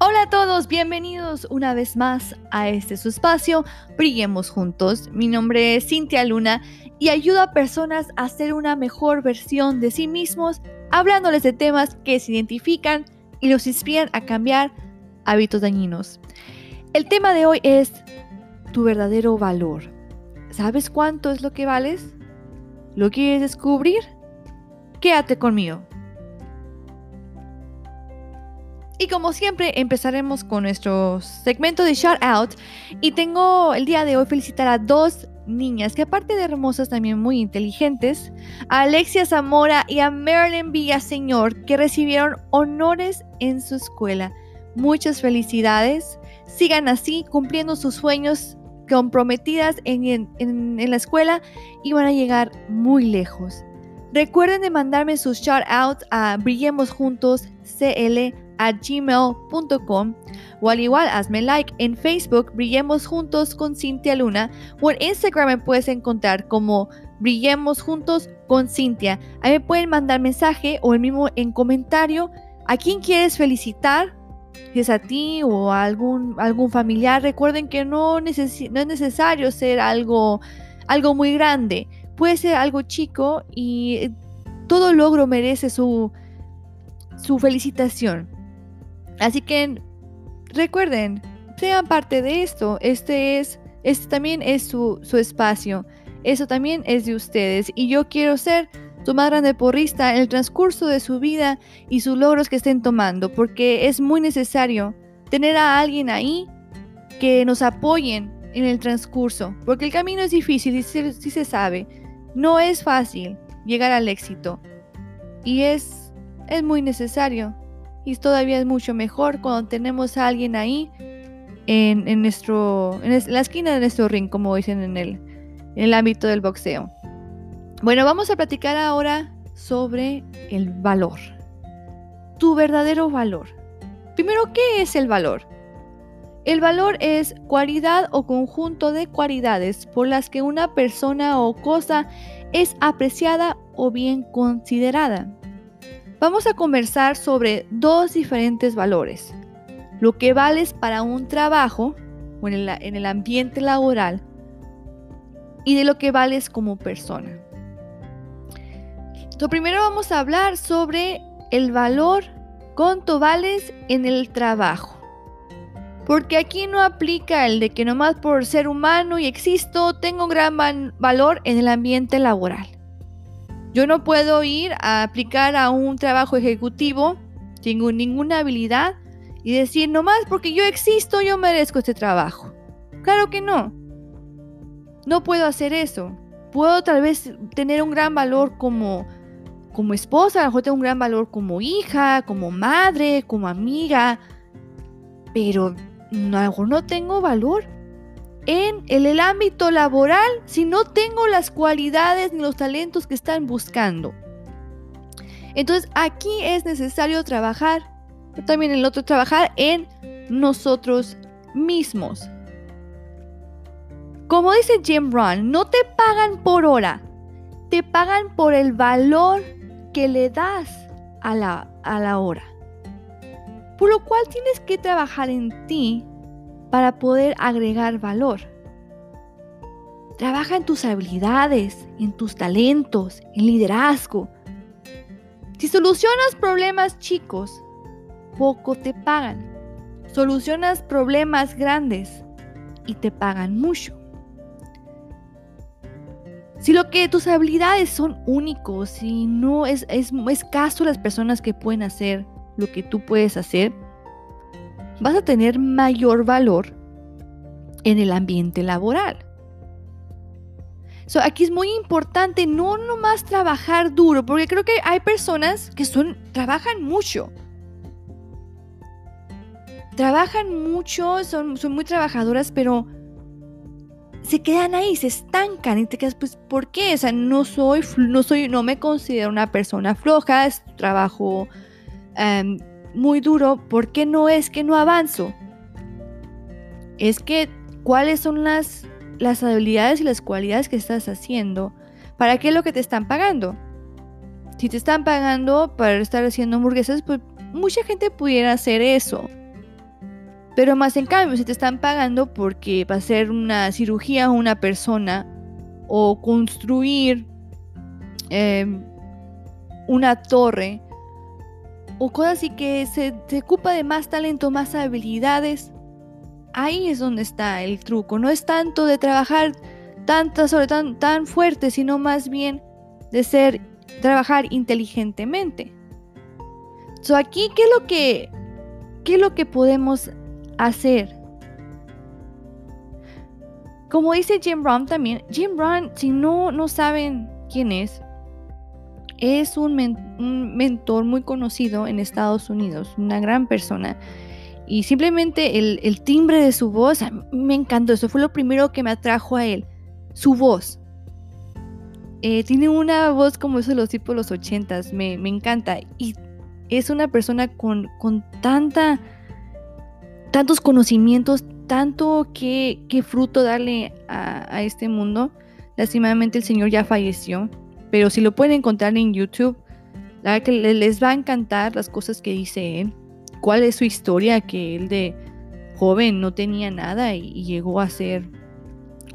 Hola a todos, bienvenidos una vez más a este su espacio, Brillemos Juntos. Mi nombre es Cintia Luna y ayudo a personas a ser una mejor versión de sí mismos, hablándoles de temas que se identifican y los inspiran a cambiar hábitos dañinos. El tema de hoy es tu verdadero valor. ¿Sabes cuánto es lo que vales? ¿Lo quieres descubrir? Quédate conmigo. Y como siempre, empezaremos con nuestro segmento de shout out. Y tengo el día de hoy felicitar a dos niñas que aparte de hermosas también muy inteligentes, a Alexia Zamora y a Marilyn Villaseñor que recibieron honores en su escuela. Muchas felicidades. Sigan así cumpliendo sus sueños comprometidas en, en la escuela y van a llegar muy lejos. Recuerden de mandarme sus shout outs a Brillemos Juntos CL a gmail.com o al igual hazme like en Facebook Brillemos Juntos con Cintia Luna o en Instagram me puedes encontrar como Brillemos Juntos con Cintia. Ahí me pueden mandar mensaje o el mismo en comentario a quién quieres felicitar, si es a ti o a algún, algún familiar. Recuerden que no, no es necesario ser algo, algo muy grande, puede ser algo chico y todo logro merece su, su felicitación. Así que recuerden, sean parte de esto. Este es, este también es su, su espacio. Eso también es de ustedes. Y yo quiero ser su más grande porrista en el transcurso de su vida y sus logros que estén tomando, porque es muy necesario tener a alguien ahí que nos apoyen en el transcurso, porque el camino es difícil y sí, se sabe, no es fácil llegar al éxito y es, es muy necesario y todavía es mucho mejor cuando tenemos a alguien ahí en, nuestro, en la esquina de nuestro ring, como dicen en el, en el ámbito del boxeo. Bueno, vamos a platicar ahora sobre el valor. Tu verdadero valor. Primero, ¿qué es el valor? El valor es cualidad o conjunto de cualidades por las que una persona o cosa es apreciada o bien considerada. Vamos a conversar sobre dos diferentes valores. Lo que vales para un trabajo o en el, en el ambiente laboral y de lo que vales como persona. Entonces, primero vamos a hablar sobre el valor, cuánto vales en el trabajo. Porque aquí no aplica el de que nomás por ser humano y existo tengo un gran valor en el ambiente laboral. Yo no puedo ir a aplicar a un trabajo ejecutivo sin ninguna habilidad y decir, nomás porque yo existo, yo merezco este trabajo. Claro que no. No puedo hacer eso. Puedo tal vez tener un gran valor como, como esposa, a lo mejor tengo un gran valor como hija, como madre, como amiga, pero mejor no tengo valor en, el ámbito laboral si no tengo las cualidades ni los talentos que están buscando. Entonces aquí es necesario trabajar, también el otro trabajar en nosotros mismos. Como dice Jim Brown, no te pagan por hora, te pagan por el valor que le das a la, a la hora. Por lo cual tienes que trabajar en ti para poder agregar valor. Trabaja en tus habilidades, en tus talentos, en liderazgo. Si solucionas problemas chicos, poco te pagan. Solucionas problemas grandes y te pagan mucho. Si lo que tus habilidades son únicos y no es, es escaso las personas que pueden hacer lo que tú puedes hacer, vas a tener mayor valor en el ambiente laboral. aquí es muy importante no nomás trabajar duro, porque creo que hay personas que son, trabajan mucho. Trabajan mucho, son, son muy trabajadoras, pero se quedan ahí, se estancan y te quedas, pues, ¿por qué? O sea, no soy, no soy, no me considero una persona floja, es trabajo em, muy duro, ¿por qué no es que no avanzo? Es que, ¿cuáles son las, las habilidades y las cualidades que estás haciendo? ¿Para qué es lo que te están pagando? Si te están pagando para estar haciendo hamburguesas, pues mucha gente pudiera hacer eso. Pero más en cambio, si te están pagando porque va a hacer una cirugía a una persona o construir em, una torre o cosas así que se, se ocupa de más talento, más habilidades, ahí es donde está el truco. No es tanto de trabajar horas tan, tan fuerte, sino más bien de ser trabajar inteligentemente. So aquí, ¿qué es lo que, qué es lo que podemos hacer? Como dice Jim Brown también, Jim Brown, si no, no saben quién es, es un, mentor muy conocido en Estados Unidos, una gran persona. Y simplemente el, timbre de su voz, me encantó, eso fue lo primero que me atrajo a él, su voz. Eh, tiene una voz como eso de los tipos de los ochentas, me, me encanta. Y es una persona con, con tanta, tantos conocimientos, tanto que, fruto darle a, este mundo. Lastimadamente el Señor ya falleció, pero si lo pueden encontrar en YouTube, la verdad que les va a encantar las cosas que dice él, cuál es su historia, que él de joven no tenía nada y, llegó a ser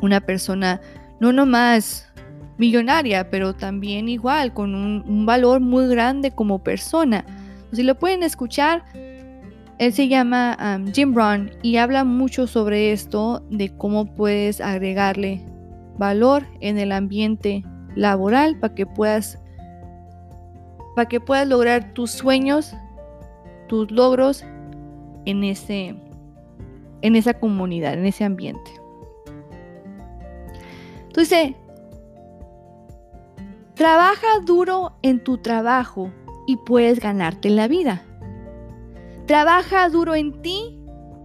una persona no nomás millonaria, pero también igual, con un, valor muy grande como persona. Si lo pueden escuchar, él se llama um, Jim Brown y habla mucho sobre esto, de cómo puedes agregarle valor en el ambiente laboral para que puedas para que puedas lograr tus sueños, tus logros en ese en esa comunidad, en ese ambiente. Entonces, trabaja duro en tu trabajo y puedes ganarte la vida. Trabaja duro en ti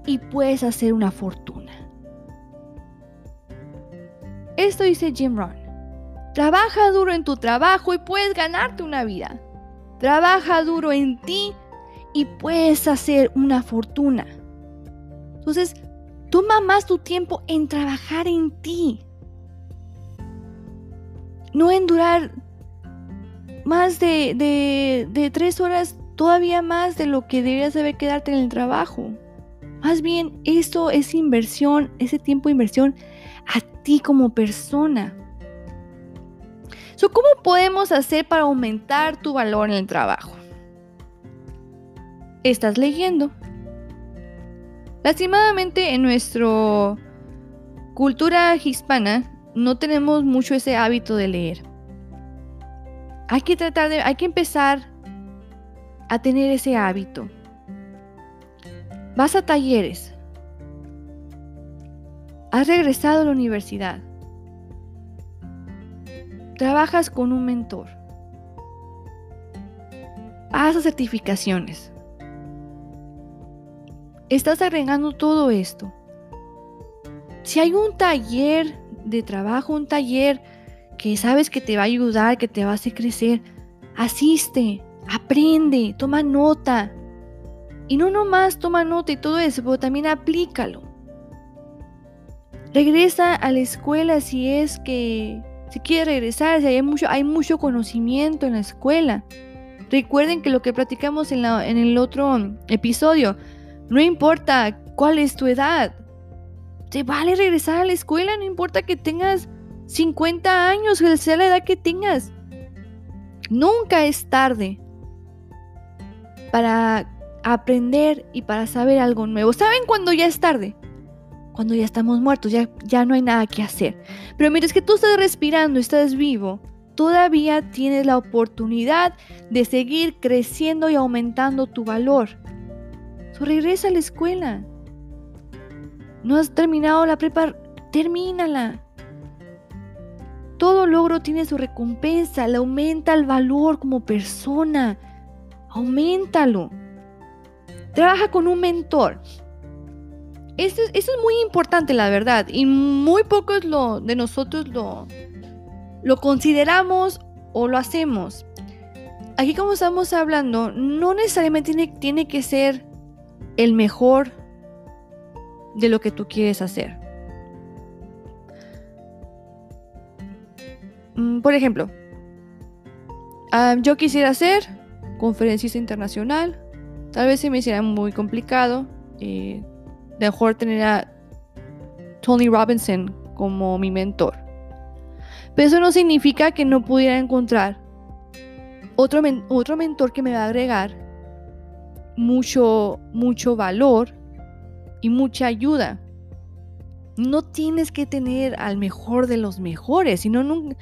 y puedes hacer una fortuna. Esto dice Jim Rohn. Trabaja duro en tu trabajo y puedes ganarte una vida. Trabaja duro en ti y puedes hacer una fortuna. Entonces, toma más tu tiempo en trabajar en ti. No en durar más de, tres horas, todavía más de lo que deberías de quedarte en el trabajo. Más bien, eso es inversión, ese tiempo de inversión a ti como persona. ¿Cómo podemos hacer para aumentar tu valor en el trabajo? Estás leyendo. Lastimadamente en nuestra cultura hispana no tenemos mucho ese hábito de leer hay que tratar de, hay que empezar a tener ese hábito. Vas a talleres. Has regresado a la universidad. Trabajas con un mentor. Haces certificaciones. Estás agregando todo esto. Si hay un taller de trabajo, un taller que sabes que te va a ayudar, que te va a hacer crecer, asiste, aprende, toma nota. Y no nomás toma nota y todo eso, pero también aplícalo. Regresa a la escuela si es que, si quieres regresar, si hay mucho, hay mucho conocimiento en la escuela. Recuerden que lo que platicamos en, el otro episodio, no importa cuál es tu edad, te vale regresar a la escuela, no importa que tengas 50 años, que sea la edad que tengas. Nunca es tarde para aprender y para saber algo nuevo. ¿Saben cuándo ya es tarde? Cuando ya estamos muertos, ya, ya no hay nada que hacer. Pero mientras que tú estás respirando, estás vivo, todavía tienes la oportunidad de seguir creciendo y aumentando tu valor. So, regresa a la escuela. No has terminado la prepa, termínala. Todo logro tiene su recompensa, le aumenta el valor como persona. Aumentalo. Trabaja con un mentor. Eso es, muy importante, la verdad. Y muy pocos de nosotros lo, consideramos o lo hacemos. Aquí como estamos hablando, no necesariamente tiene, tiene que ser el mejor de lo que tú quieres hacer. Mm, por ejemplo, ah, yo quisiera ser conferencista internacional. Tal vez se me hiciera muy complicado. Eh, mejor tener a Tony Robinson como mi mentor. Pero eso no significa que no pudiera encontrar otro, otro mentor que me va a agregar mucho, mucho valor y mucha ayuda. No tienes que tener al mejor de los mejores, sino nunca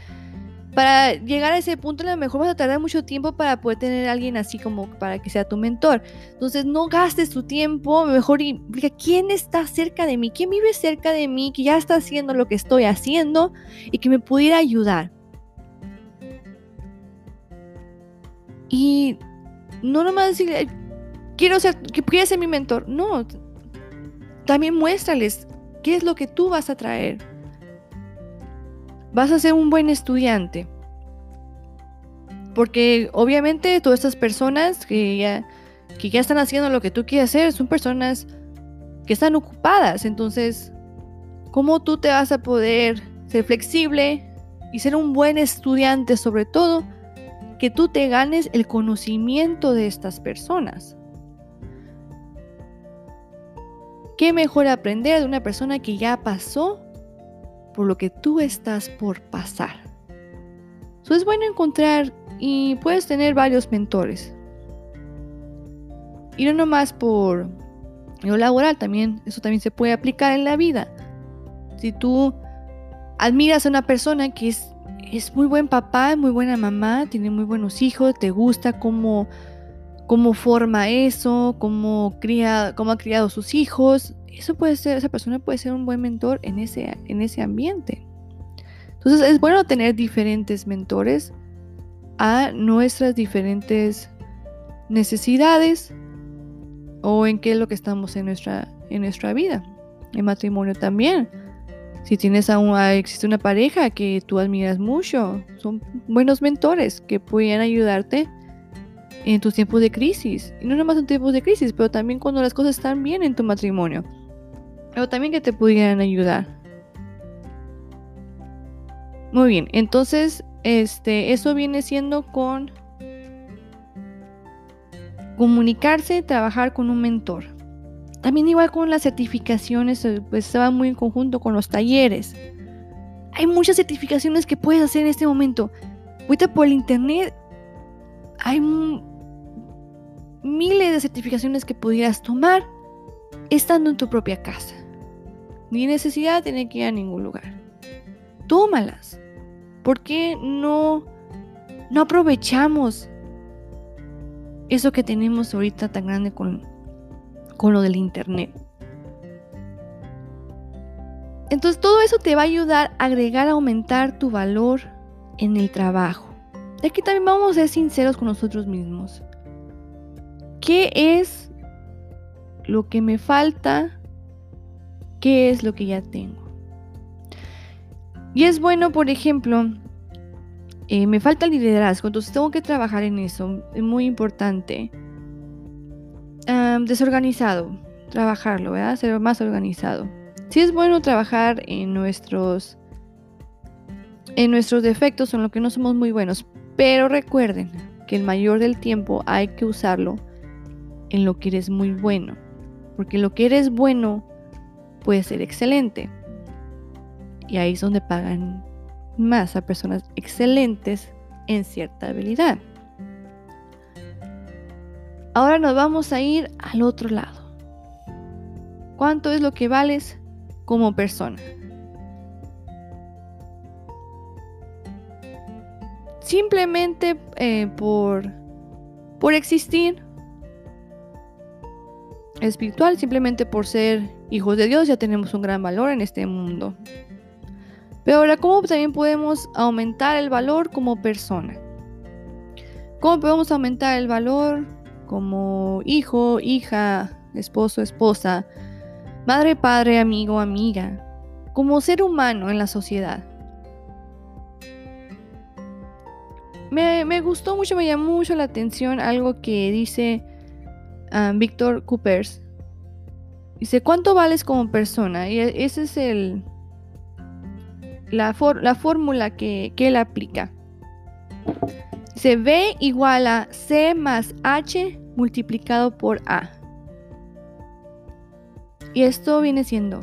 para llegar a ese punto, a lo mejor vas a tardar mucho tiempo para poder tener a alguien así como para que sea tu mentor. Entonces, no gastes tu tiempo, mejor implica quién está cerca de mí, quién vive cerca de mí, que ya está haciendo lo que estoy haciendo y que me pudiera ayudar. Y no nomás decirle, quiero ser, que quiere ser mi mentor. No, también muéstrales qué es lo que tú vas a traer vas a ser un buen estudiante. Porque obviamente todas estas personas que ya, están haciendo lo que tú quieres hacer son personas que están ocupadas. Entonces, ¿cómo tú te vas a poder ser flexible y ser un buen estudiante sobre todo? Que tú te ganes el conocimiento de estas personas. ¿Qué mejor aprender de una persona que ya pasó por lo que tú estás por pasar. So, es bueno encontrar y puedes tener varios mentores. Y no nomás por lo laboral, también eso también se puede aplicar en la vida. Si tú admiras a una persona que es, es muy buen papá, muy buena mamá, tiene muy buenos hijos, te gusta cómo, cómo forma eso, cómo, cría, cómo ha criado sus hijos, eso puede ser, esa persona puede ser un buen mentor en ese, en ese ambiente. Entonces es bueno tener diferentes mentores a nuestras diferentes necesidades o en qué es lo que estamos en nuestra, en nuestra vida. En matrimonio también. Si tienes a existe una pareja que tú admiras mucho, son buenos mentores que pueden ayudarte en tus tiempos de crisis. Y no nomás en tiempos de crisis, pero también cuando las cosas están bien en tu matrimonio. Pero también que te pudieran ayudar. Muy bien, entonces, este, eso viene siendo con comunicarse, trabajar con un mentor. También igual con las certificaciones, eh, pues estaba muy en conjunto con los talleres. Hay muchas certificaciones que puedes hacer en este momento. Ahorita por el internet hay miles de certificaciones que pudieras tomar estando en tu propia casa. Ni necesidad de que ir a ningún lugar. Tómalas. ¿Por qué no, no aprovechamos eso que tenemos ahorita tan grande con, con lo del internet? Entonces todo eso te va a ayudar a agregar, a aumentar tu valor en el trabajo. Y aquí también vamos a ser sinceros con nosotros mismos. ¿Qué es lo que me falta qué es lo que ya tengo. Y es bueno, por ejemplo, eh, me falta liderazgo, entonces tengo que trabajar en eso, es muy importante. desorganizado, trabajarlo, ¿verdad? Ser más organizado. Sí es bueno trabajar en nuestros, en nuestros defectos, en lo que no somos muy buenos, pero recuerden que el mayor del tiempo hay que usarlo en lo que eres muy bueno, porque lo que eres bueno puede ser excelente. Y ahí es donde pagan más a personas excelentes en cierta habilidad. Ahora nos vamos a ir al otro lado. ¿Cuánto es lo que vales como persona? Simplemente eh, por, por existir espiritual, simplemente por ser hijos de Dios, ya tenemos un gran valor en este mundo. Pero ahora, ¿cómo también podemos aumentar el valor como persona? ¿Cómo podemos aumentar el valor como hijo, hija, esposo, esposa, madre, padre, amigo, amiga, como ser humano en la sociedad? Me, me gustó mucho, me llamó mucho la atención algo que dice ah, Víctor Coopers Dice, ¿cuánto vales como persona? Y e, esa es la fórmula que, que, él aplica. Dice, B igual a C más H multiplicado por A. Y esto viene siendo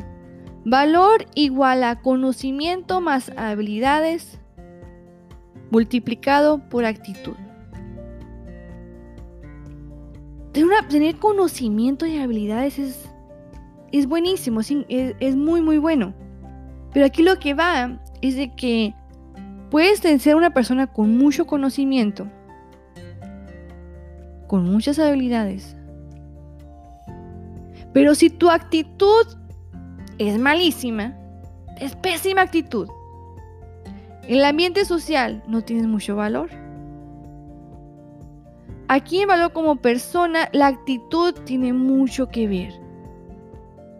valor igual a conocimiento más habilidades multiplicado por actitud. Tener, conocimiento y habilidades es, es buenísimo, es, es muy, muy bueno. Pero aquí lo que va es de que puedes ser una persona con mucho conocimiento, con muchas habilidades. Pero si tu actitud es malísima, es pésima actitud, en el ambiente social no tienes mucho valor. Aquí en valor como persona, la actitud tiene mucho que ver.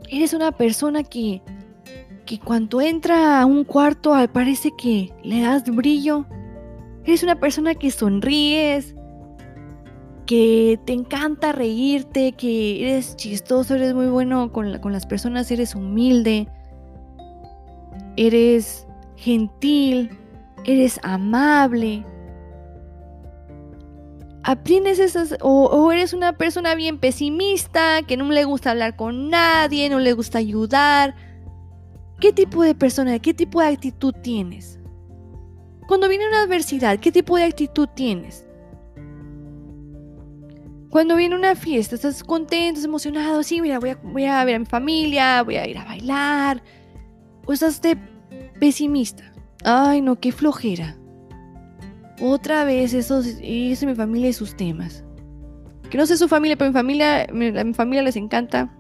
Eres una persona que, que cuando entra a un cuarto parece que le das brillo. Eres una persona que sonríes, que te encanta reírte, que eres chistoso, eres muy bueno con, con las personas, eres humilde, eres gentil, eres amable. Aprendes esas, o, eres una persona bien pesimista, que no le gusta hablar con nadie, no le gusta ayudar. ¿Qué tipo de persona, qué tipo de actitud tienes? Cuando viene una adversidad, ¿qué tipo de actitud tienes? Cuando viene una fiesta, estás contento, estás emocionado, sí, mira, voy a, voy a ver a mi familia, voy a ir a bailar. O estás de pesimista. Ay, no, qué flojera. Otra vez, eso, eso mi familia y sus temas. Que no sé su familia, pero mi familia, a mi familia les encanta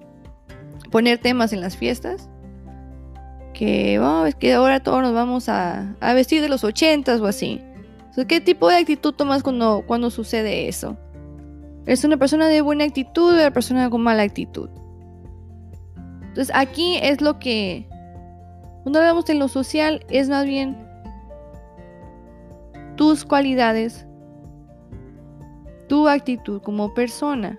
poner temas en las fiestas. Que, oh, que ahora todos nos vamos a, a vestir de los ochentas o así. ¿Qué tipo de actitud tomas cuando, cuando sucede eso? ¿Es una persona de buena actitud o una persona con mala actitud? Entonces aquí es lo que, cuando hablamos de lo social, es más bien tus cualidades, tu actitud como persona.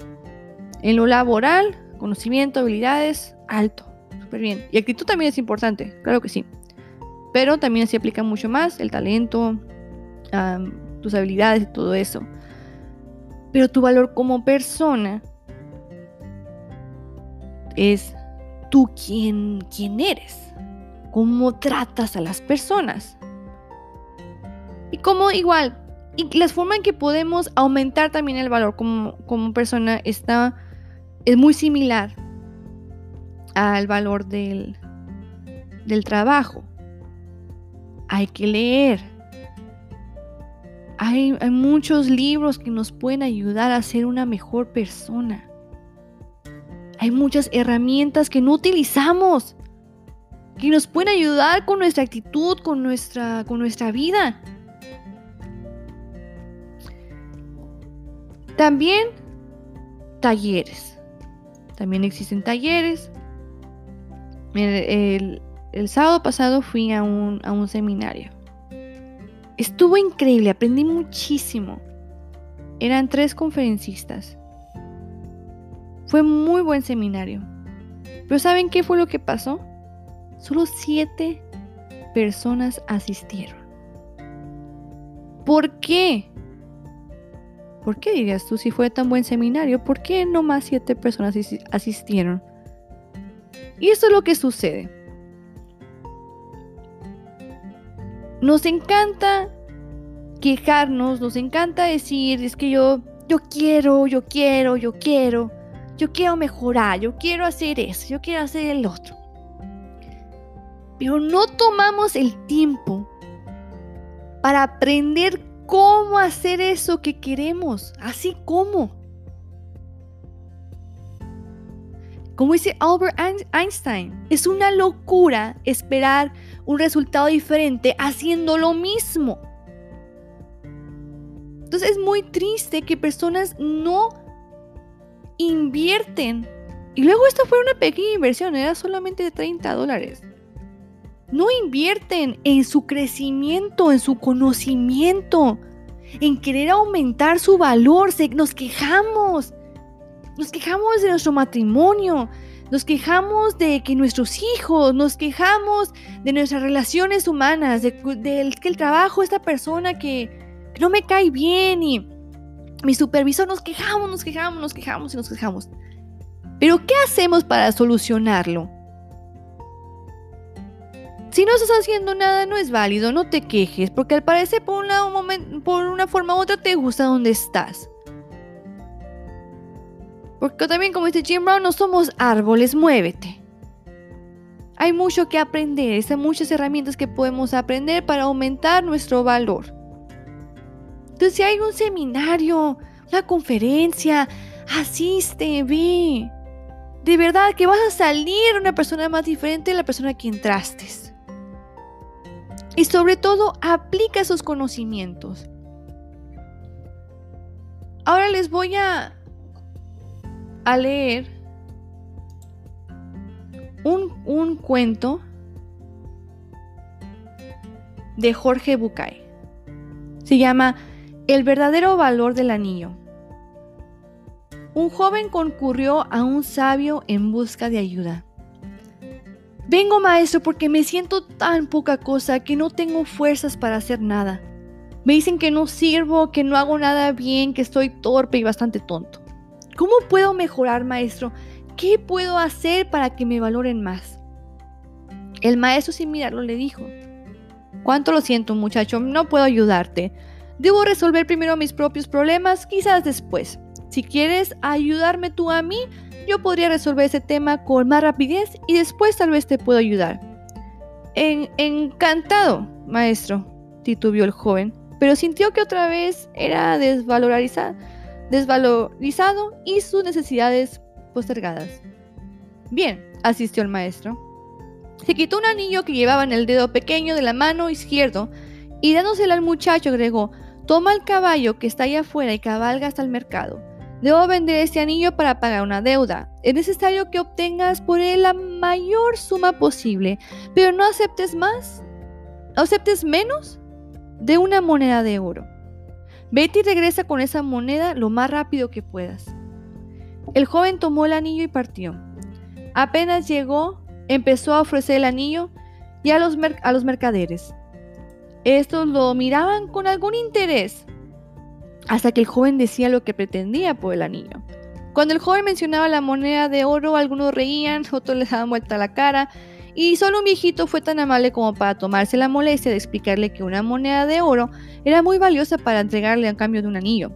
En lo laboral, conocimiento, habilidades, alto, súper bien. Y actitud también es importante, claro que sí. Pero también se aplica mucho más el talento, tus habilidades y todo eso pero tu valor como persona es tú quién, quién eres, cómo tratas a las personas. Y cómo igual, y la forma en que podemos aumentar también el valor como, como persona está, es muy similar al valor del, del trabajo. Hay que leer, hay, muchos libros que nos pueden ayudar a ser una mejor persona. Hay muchas herramientas que no utilizamos, que nos pueden ayudar con nuestra actitud, con nuestra, con nuestra vida. También talleres. También existen talleres. El, sábado pasado fui a un, a un seminario. Estuvo increíble, aprendí muchísimo. Eran tres conferencistas. Fue muy buen seminario. Pero ¿saben qué fue lo que pasó? Solo siete personas asistieron. ¿Por qué? ¿Por qué dirías tú si fue tan buen seminario? ¿Por qué no más siete personas asistieron? Y eso es lo que sucede. Nos encanta quejarnos, nos encanta decir, es que yo, yo quiero, yo quiero, yo quiero, yo quiero mejorar, yo quiero hacer eso, yo quiero hacer el otro. Pero no tomamos el tiempo para aprender cómo hacer eso que queremos, así como. Como dice Albert Einstein, es una locura esperar un resultado diferente haciendo lo mismo. Entonces es muy triste que personas no invierten. Y luego esto fue una pequeña inversión, era solamente de 30 dólares. No invierten en su crecimiento, en su conocimiento, en querer aumentar su valor. nos quejamos. Nos quejamos de nuestro matrimonio, nos quejamos de que nuestros hijos, nos quejamos de nuestras relaciones humanas, de, que el trabajo, esta persona que, no me cae bien y mi supervisor, nos quejamos, nos quejamos, nos quejamos y nos quejamos. Pero ¿qué hacemos para solucionarlo? Si no estás haciendo nada, no es válido, no te quejes, porque al parecer por una, por una forma u otra te gusta donde estás. Porque también, como dice Jim Brown, no somos árboles, muévete. Hay mucho que aprender, hay muchas herramientas que podemos aprender para aumentar nuestro valor. Entonces, si hay un seminario, una conferencia, asiste, ve. De verdad que vas a salir una persona más diferente de la persona que entraste. Y sobre todo, aplica esos conocimientos. Ahora les voy a, a leer un, un cuento de Jorge Bucay. Se llama El verdadero valor del anillo. Un joven concurrió a un sabio en busca de ayuda. Vengo, maestro, porque me siento tan poca cosa que no tengo fuerzas para hacer nada. Me dicen que no sirvo, que no hago nada bien, que estoy torpe y bastante tonto. ¿Cómo puedo mejorar, maestro? ¿Qué puedo hacer para que me valoren más? El maestro sin mirarlo le dijo, ¿cuánto lo siento muchacho? No puedo ayudarte. Debo resolver primero mis propios problemas, quizás después. Si quieres ayudarme tú a mí, yo podría resolver ese tema con más rapidez y después tal vez te puedo ayudar. encantado, maestro, titubió el joven, pero sintió que otra vez era desvalorizado, desvalorizado y sus necesidades postergadas. Bien, asistió el maestro. Se quitó un anillo que llevaba en el dedo pequeño de la mano izquierdo y dándoselo al muchacho agregó, toma el caballo que está ahí afuera y cabalga hasta el mercado. Debo vender este anillo para pagar una deuda. Es necesario que obtengas por él la mayor suma posible, pero no aceptes más. ¿Aceptes menos? De una moneda de oro. Vete y regresa con esa moneda lo más rápido que puedas. El joven tomó el anillo y partió. Apenas llegó, empezó a ofrecer el anillo y a los, a los mercaderes. Estos lo miraban con algún interés, hasta que el joven decía lo que pretendía por el anillo. Cuando el joven mencionaba la moneda de oro, algunos reían, otros les daban vuelta la cara, y solo un viejito fue tan amable como para tomarse la molestia de explicarle que una moneda de oro era muy valiosa para entregarle a cambio de un anillo.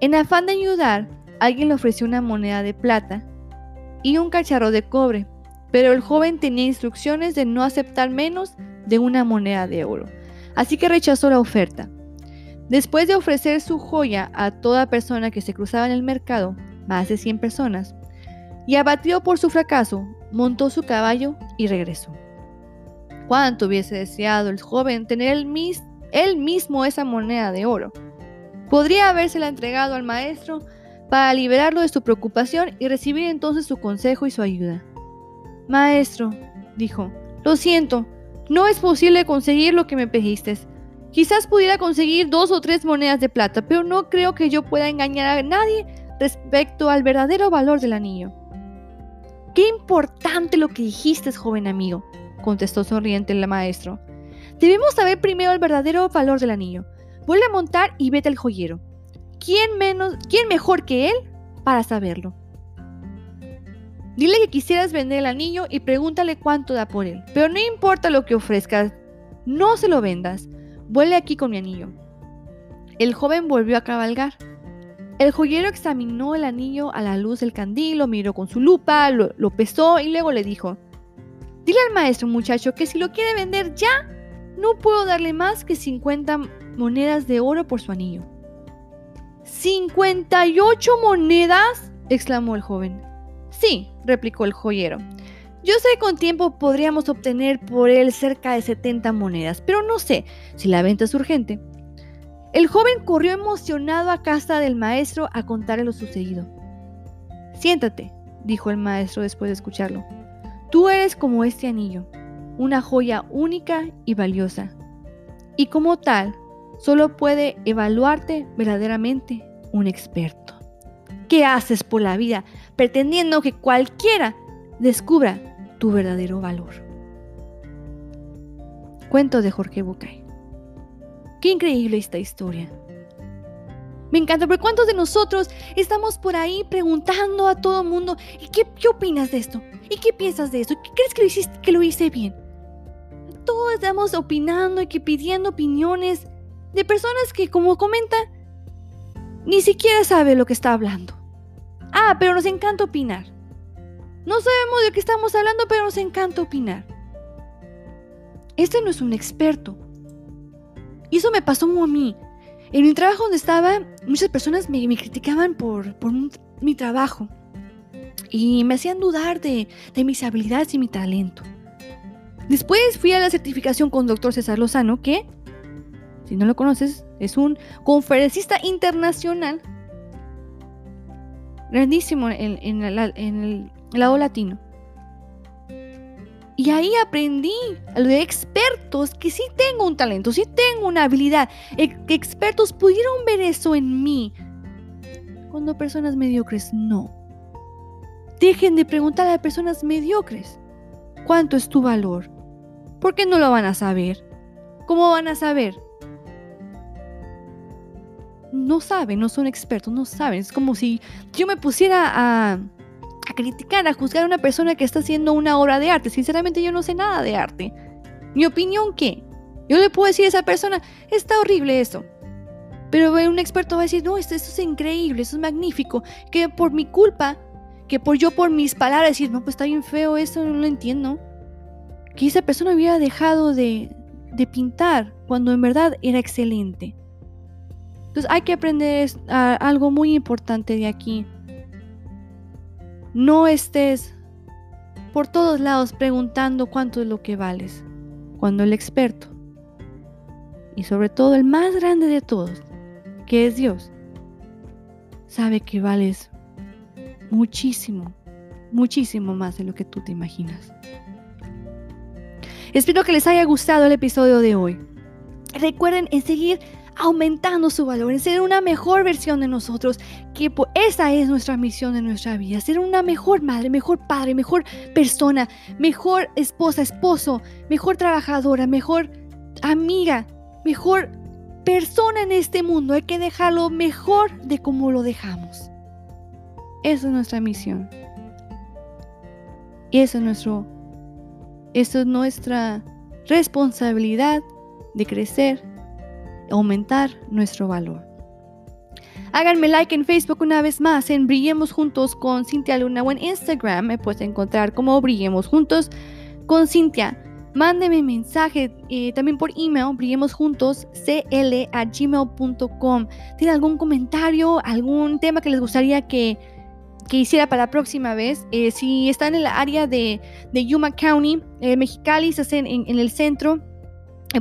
En afán de ayudar, alguien le ofreció una moneda de plata y un cacharro de cobre, pero el joven tenía instrucciones de no aceptar menos de una moneda de oro, así que rechazó la oferta. Después de ofrecer su joya a toda persona que se cruzaba en el mercado, más de 100 personas, y abatido por su fracaso, montó su caballo y regresó. Cuánto hubiese deseado el joven tener él, mismo esa moneda de oro. Podría habérsela entregado al maestro para liberarlo de su preocupación y recibir entonces su consejo y su ayuda. Maestro, dijo, lo siento, no es posible conseguir lo que me pediste. Quizás pudiera conseguir dos o tres monedas de plata, pero no creo que yo pueda engañar a nadie respecto al verdadero valor del anillo. Qué importante lo que dijiste, joven amigo, contestó sonriente el maestro. Debemos saber primero el verdadero valor del anillo. Vuelve a montar y vete al joyero. ¿Quién, menos, ¿Quién mejor que él para saberlo? Dile que quisieras vender el anillo y pregúntale cuánto da por él. Pero no importa lo que ofrezcas, no se lo vendas. Vuelve aquí con mi anillo. El joven volvió a cabalgar. El joyero examinó el anillo a la luz del candil, lo miró con su lupa, lo, lo, pesó y luego le dijo, Dile al maestro muchacho que si lo quiere vender ya, no puedo darle más que 50 monedas de oro por su anillo. ¿58 monedas? exclamó el joven. Sí, replicó el joyero. Yo sé que con tiempo podríamos obtener por él cerca de 70 monedas, pero no sé si la venta es urgente. El joven corrió emocionado a casa del maestro a contarle lo sucedido. Siéntate, dijo el maestro después de escucharlo. Tú eres como este anillo, una joya única y valiosa. Y como tal, solo puede evaluarte verdaderamente un experto. ¿Qué haces por la vida pretendiendo que cualquiera descubra tu verdadero valor. Cuento de Jorge Bucay. Qué increíble esta historia. Me encanta, pero ¿cuántos de nosotros estamos por ahí preguntando a todo el mundo, ¿y qué, qué, opinas de esto? ¿Y qué piensas de esto? ¿Qué crees que lo, hiciste, que lo hice bien? Todos estamos opinando y que pidiendo opiniones de personas que, como comenta, ni siquiera sabe lo que está hablando. Ah, pero nos encanta opinar. No sabemos de qué estamos hablando, pero nos encanta opinar. Este no es un experto. Y eso me pasó a mí. En mi trabajo donde estaba, muchas personas me, criticaban por, mi trabajo y me hacían dudar de, de, mis habilidades y mi talento. Después fui a la certificación con Dr. César Lozano, que, si no lo conoces, es un conferencista internacional grandísimo en, en el lado latino. Y ahí aprendí de expertos que sí tengo un talento, sí tengo una habilidad. expertos pudieron ver eso en mí. Cuando personas mediocres no. Dejen de preguntar a personas mediocres. ¿Cuánto es tu valor? ¿Por qué no lo van a saber? ¿Cómo van a saber? No saben, no son expertos, no saben. Es como si yo me pusiera a a criticar, a juzgar a una persona que está haciendo una obra de arte. Sinceramente yo no sé nada de arte. Mi opinión, ¿qué? Yo le puedo decir a esa persona, está horrible eso. Pero un experto va a decir, no, esto, es increíble, esto es magnífico. Que por mi culpa, que por yo por mis palabras decir, no, pues está bien feo eso, no lo entiendo. Que esa persona hubiera dejado de, de pintar cuando en verdad era excelente. Entonces hay que aprender algo muy importante de aquí. No estés por todos lados preguntando cuánto es lo que vales, cuando el experto, y sobre todo el más grande de todos, que es Dios, sabe que vales muchísimo, muchísimo más de lo que tú te imaginas. Espero que les haya gustado el episodio de hoy. Recuerden en seguir aumentando su valor, en ser una mejor versión de nosotros, que esa es nuestra misión de nuestra vida, ser una mejor madre, mejor padre, mejor persona, mejor esposa, esposo, mejor trabajadora, mejor amiga, mejor persona en este mundo. Hay que dejarlo mejor de como lo dejamos. Esa es nuestra misión. Y eso es nuestro, eso es nuestra responsabilidad de crecer aumentar nuestro valor. Háganme like en Facebook una vez más en Brillemos Juntos con Cintia Luna o en Instagram me puedes encontrar como Brillemos Juntos con Cintia. Mándeme mensaje eh, también por email, brillemos gmail.com. ¿Tiene algún comentario, algún tema que les gustaría que, hiciera para la próxima vez? Eh, si están en la área de, de Yuma County, eh, Mexicali, estás en, en, el centro,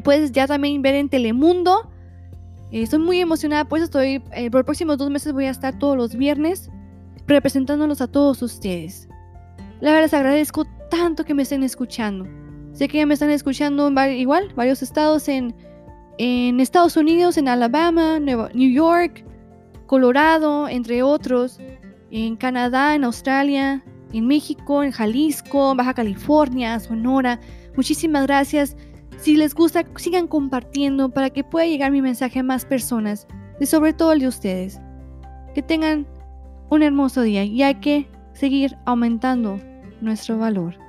puedes ya también ver en Telemundo eh, estoy muy emocionada, pues estoy, eh, por los próximos dos meses voy a estar todos los viernes representándolos a todos ustedes. La verdad les agradezco tanto que me estén escuchando. Sé que ya me están escuchando en igual, varios estados en, en Estados Unidos, en Alabama, New York, Colorado, entre otros, en Canadá, en Australia, en México, en Jalisco, Baja California, Sonora. Muchísimas gracias. Si les gusta, sigan compartiendo para que pueda llegar mi mensaje a más personas y sobre todo el de ustedes. Que tengan un hermoso día y hay que seguir aumentando nuestro valor.